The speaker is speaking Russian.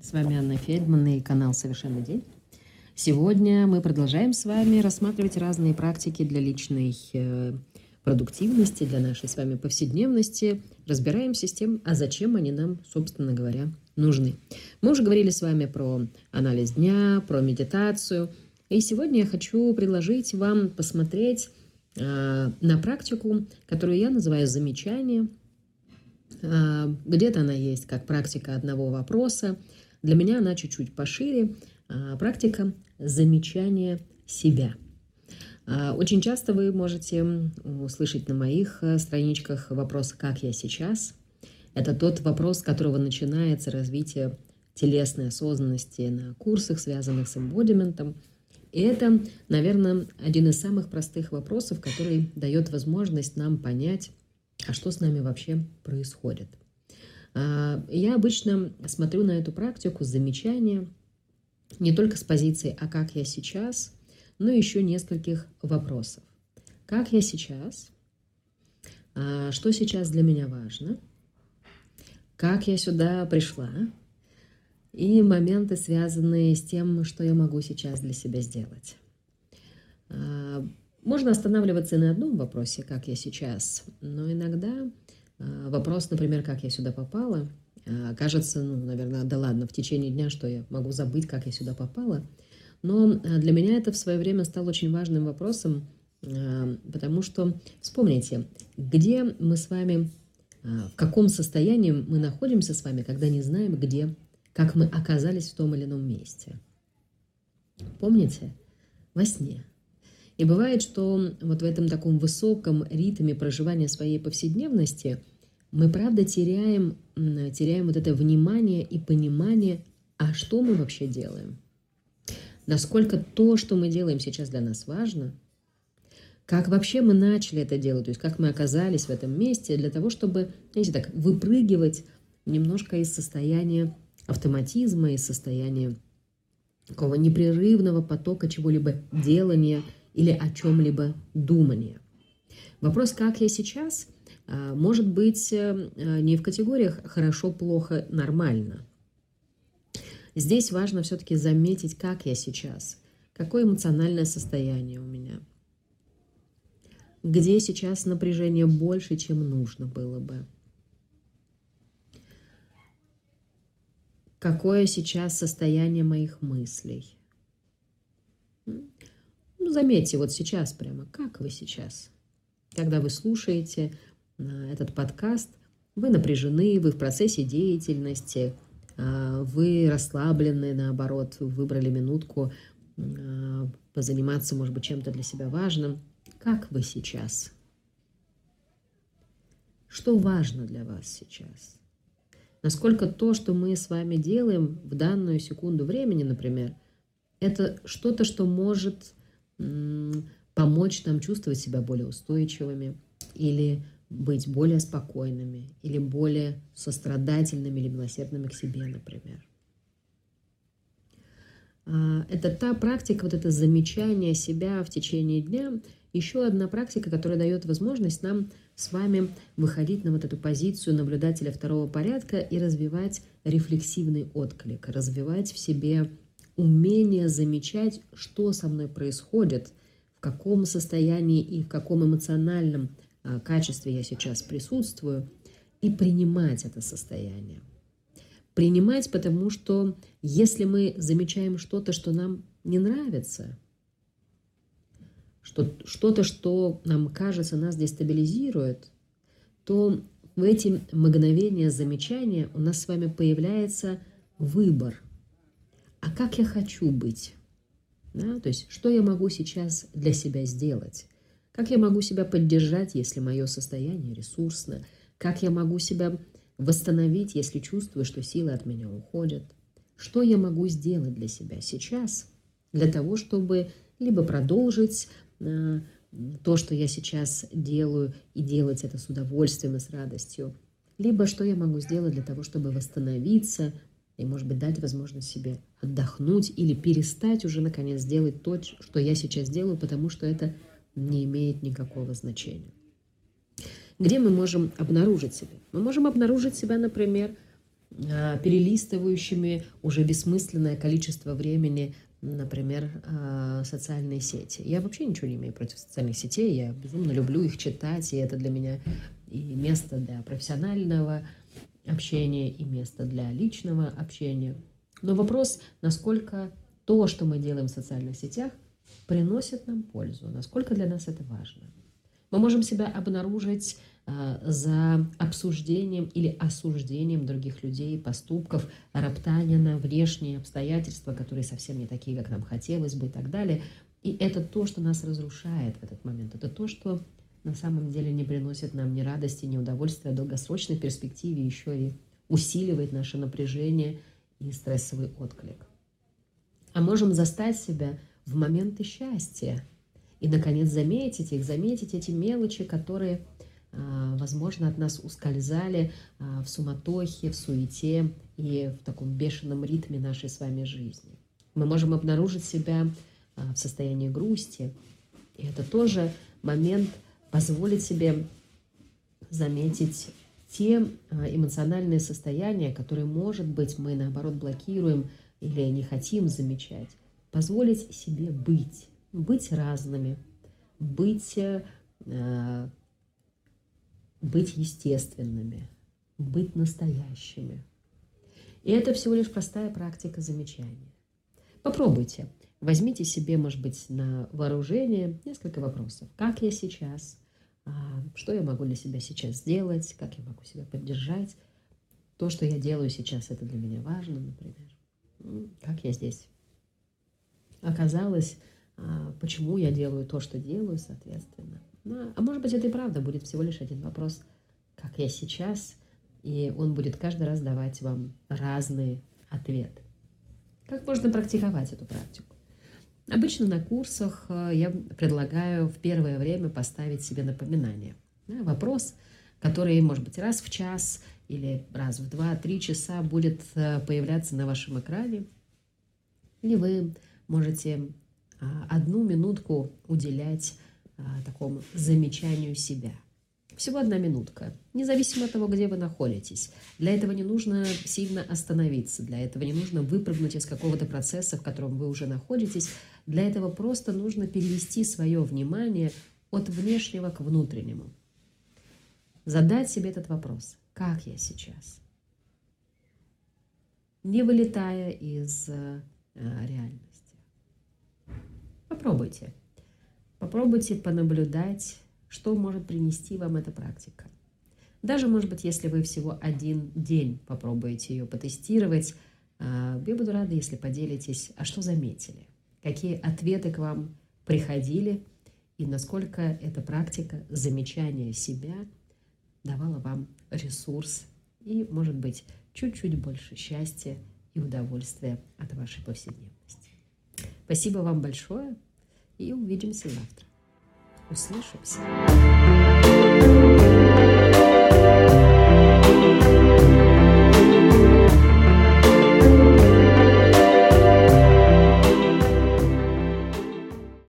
С вами Анна Фельдман и канал «Совершенный день». Сегодня мы продолжаем с вами рассматривать разные практики для личной э, продуктивности, для нашей с вами повседневности. Разбираемся с тем, а зачем они нам, собственно говоря, нужны. Мы уже говорили с вами про анализ дня, про медитацию. И сегодня я хочу предложить вам посмотреть э, на практику, которую я называю замечание – где-то она есть как практика одного вопроса. Для меня она чуть-чуть пошире. А, практика замечания себя. А, очень часто вы можете услышать на моих э, страничках вопрос «Как я сейчас?». Это тот вопрос, с которого начинается развитие телесной осознанности на курсах, связанных с эмбодиментом. И это, наверное, один из самых простых вопросов, который дает возможность нам понять, а что с нами вообще происходит. А, я обычно смотрю на эту практику с замечания не только с позиции «а как я сейчас?», но еще нескольких вопросов. Как я сейчас? А, что сейчас для меня важно? Как я сюда пришла? И моменты, связанные с тем, что я могу сейчас для себя сделать. Можно останавливаться на одном вопросе, как я сейчас, но иногда а, вопрос, например, как я сюда попала, а, кажется, ну, наверное, да ладно, в течение дня, что я могу забыть, как я сюда попала. Но а, для меня это в свое время стало очень важным вопросом, потому что, вспомните, где мы с вами, в каком состоянии мы находимся с вами, когда не знаем, где, как мы оказались в том или ином месте. Помните? Во сне. И бывает, что вот в этом таком высоком ритме проживания своей повседневности мы, правда, теряем, теряем вот это внимание и понимание, а что мы вообще делаем. Насколько то, что мы делаем сейчас для нас важно, как вообще мы начали это делать, то есть как мы оказались в этом месте для того, чтобы, знаете, так, выпрыгивать немножко из состояния автоматизма, из состояния такого непрерывного потока чего-либо делания – или о чем-либо думания. Вопрос «как я сейчас?» а, может быть э, не в категориях «хорошо», «плохо», «нормально». Здесь важно все-таки заметить, как я сейчас, какое эмоциональное состояние у меня, где сейчас напряжение больше, чем нужно было бы. Какое сейчас состояние моих мыслей. Ну, заметьте, вот сейчас прямо, как вы сейчас? Когда вы слушаете э, этот подкаст, вы напряжены, вы в процессе деятельности, э, вы расслаблены, наоборот, выбрали минутку э, позаниматься, может быть, чем-то для себя важным. Как вы сейчас? Что важно для вас сейчас? Насколько то, что мы с вами делаем в данную секунду времени, например, это что-то, что может помочь нам чувствовать себя более устойчивыми или быть более спокойными или более сострадательными или милосердными к себе, например. А, это та практика, вот это замечание себя в течение дня, еще одна практика, которая дает возможность нам с вами выходить на вот эту позицию наблюдателя второго порядка и развивать рефлексивный отклик, развивать в себе умение замечать, что со мной происходит, в каком состоянии и в каком эмоциональном а, качестве я сейчас присутствую, и принимать это состояние. Принимать, потому что если мы замечаем что-то, что нам не нравится, что-то, что нам кажется, нас дестабилизирует, то в эти мгновения замечания у нас с вами появляется выбор – а как я хочу быть? Да? То есть, что я могу сейчас для себя сделать? Как я могу себя поддержать, если мое состояние ресурсно? Как я могу себя восстановить, если чувствую, что силы от меня уходят? Что я могу сделать для себя сейчас, для того, чтобы либо продолжить э, то, что я сейчас делаю, и делать это с удовольствием и с радостью, либо что я могу сделать для того, чтобы восстановиться, и, может быть, дать возможность себе отдохнуть или перестать уже, наконец, делать то, что я сейчас делаю, потому что это не имеет никакого значения. Где мы можем обнаружить себя? Мы можем обнаружить себя, например, а, перелистывающими уже бессмысленное количество времени, например, а, социальные сети. Я вообще ничего не имею против социальных сетей, я безумно люблю их читать, и это для меня и место для профессионального общения, и место для личного общения. Но вопрос, насколько то, что мы делаем в социальных сетях, приносит нам пользу, насколько для нас это важно. Мы можем себя обнаружить а, за обсуждением или осуждением других людей, поступков, роптания на внешние обстоятельства, которые совсем не такие, как нам хотелось бы и так далее. И это то, что нас разрушает в этот момент. Это то, что на самом деле не приносит нам ни радости, ни удовольствия, а в долгосрочной перспективе еще и усиливает наше напряжение и стрессовый отклик. А можем застать себя в моменты счастья и, наконец, заметить их, заметить эти мелочи, которые а, возможно, от нас ускользали а, в суматохе, в суете и в таком бешеном ритме нашей с вами жизни. Мы можем обнаружить себя а, в состоянии грусти, и это тоже момент позволить себе заметить те эмоциональные состояния, которые, может быть, мы, наоборот, блокируем или не хотим замечать. Позволить себе быть, быть разными, быть быть естественными, быть настоящими. И это всего лишь простая практика замечания. Попробуйте. Возьмите себе, может быть, на вооружение несколько вопросов. Как я сейчас? А, что я могу для себя сейчас сделать? Как я могу себя поддержать? То, что я делаю сейчас, это для меня важно, например. Как я здесь оказалась? А, почему я делаю то, что делаю, соответственно? Ну, а может быть, это и правда будет всего лишь один вопрос, как я сейчас, и он будет каждый раз давать вам разные ответы. Как можно практиковать эту практику? Обычно на курсах э, я предлагаю в первое время поставить себе напоминание. Вопрос, который, может быть, раз в час или раз в два-три часа будет э, появляться на вашем экране. Или вы можете а, одну минутку уделять а, такому замечанию себя. Всего одна минутка, независимо от того, где вы находитесь. Для этого не нужно сильно остановиться, для этого не нужно выпрыгнуть из какого-то процесса, в котором вы уже находитесь. Для этого просто нужно перевести свое внимание от внешнего к внутреннему. Задать себе этот вопрос. Как я сейчас? Не вылетая из э, реальности. Попробуйте. Попробуйте понаблюдать, что может принести вам эта практика. Даже, может быть, если вы всего один день попробуете ее потестировать, а, я буду рада, если поделитесь, а что заметили, какие ответы к вам приходили и насколько эта практика замечания себя давала вам ресурс и, может быть, чуть-чуть больше счастья и удовольствия от вашей повседневности. Спасибо вам большое и увидимся завтра. Услышимся.